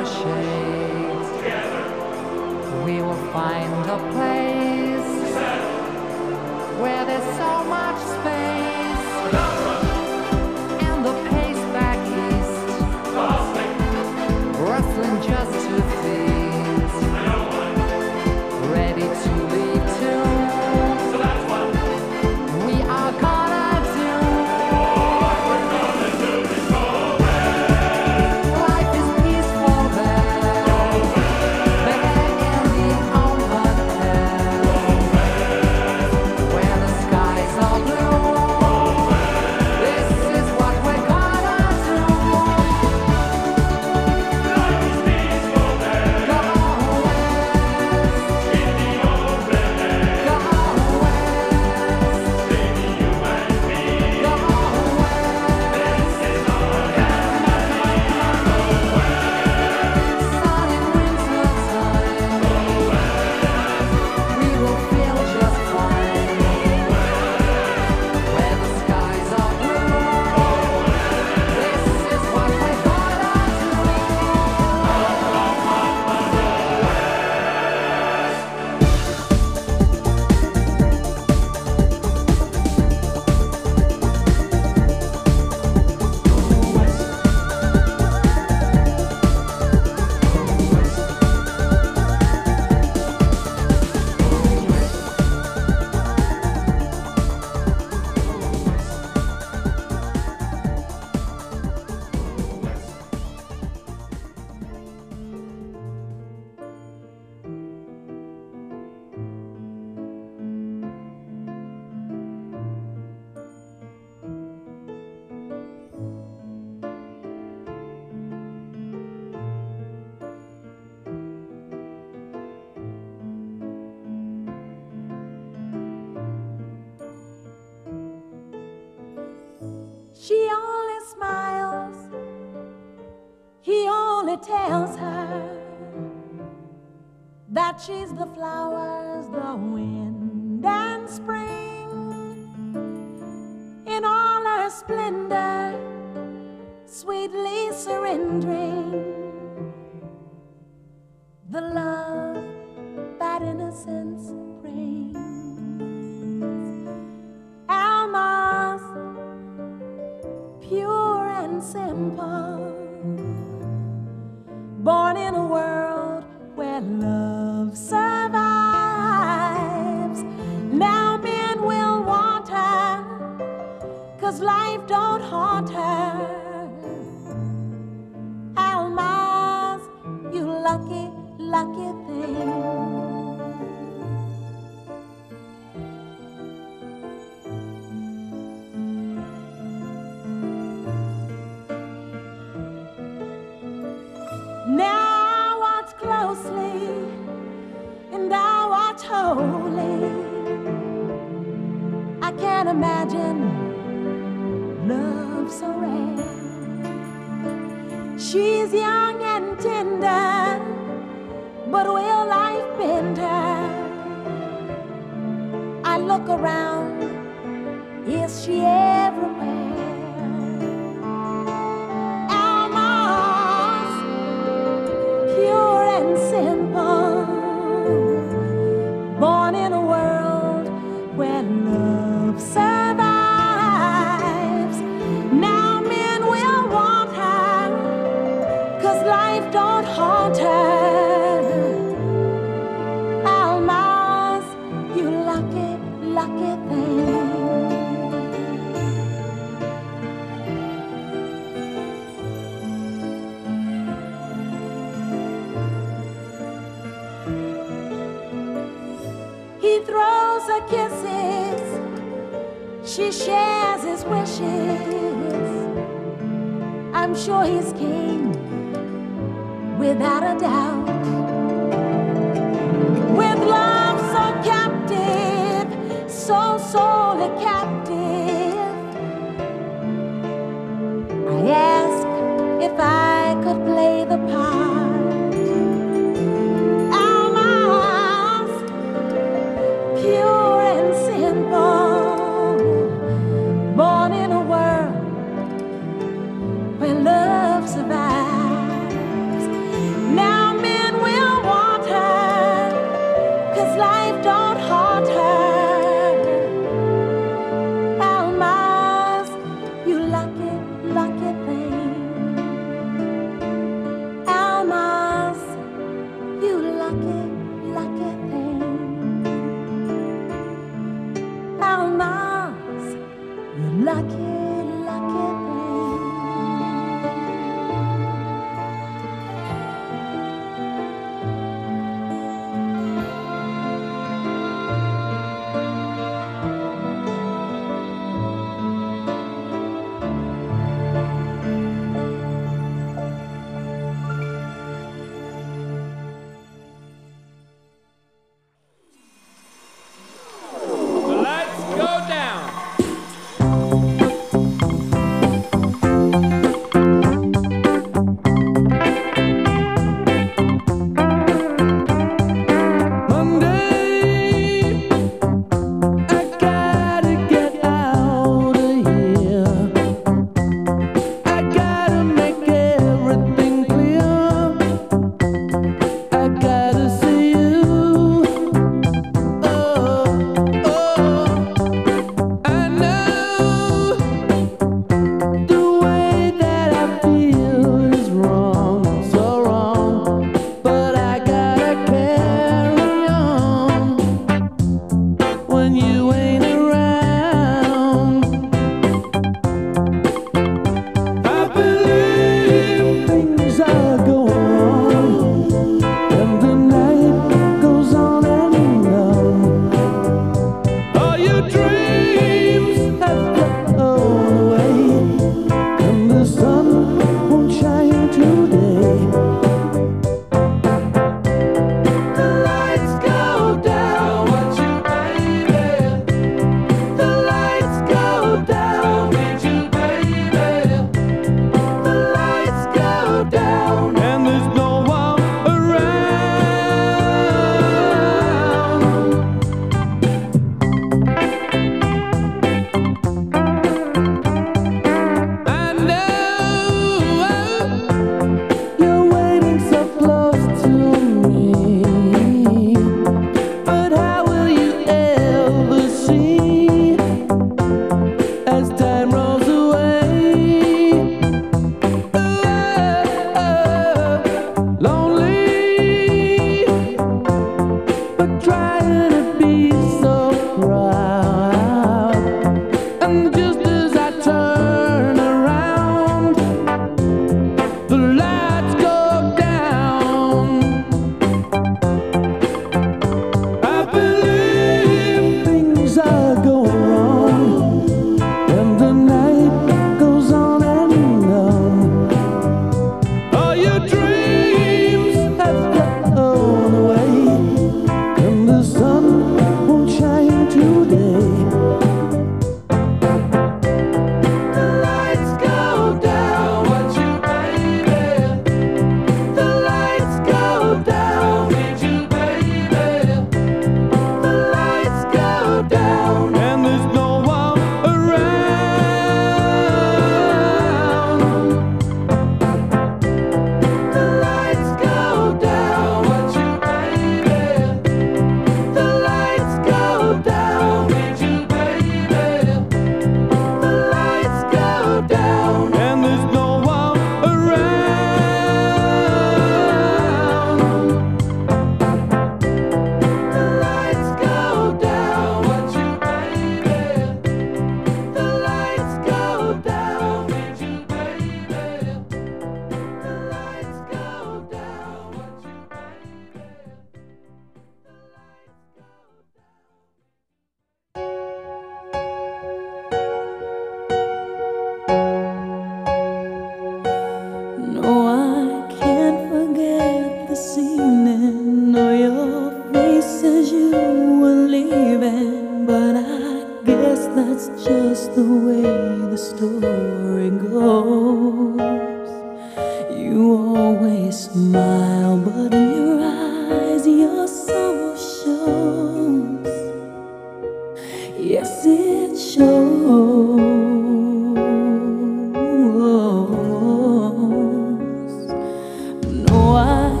our shades. Together. We will find a place where there's so much space. She only smiles, he only tells her that she's the flowers, the wind and spring in all her splendor, sweetly surrendering. kisses. She shares his wishes. I'm sure he's king, without a doubt. oh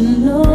should know.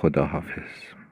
خدا حافظ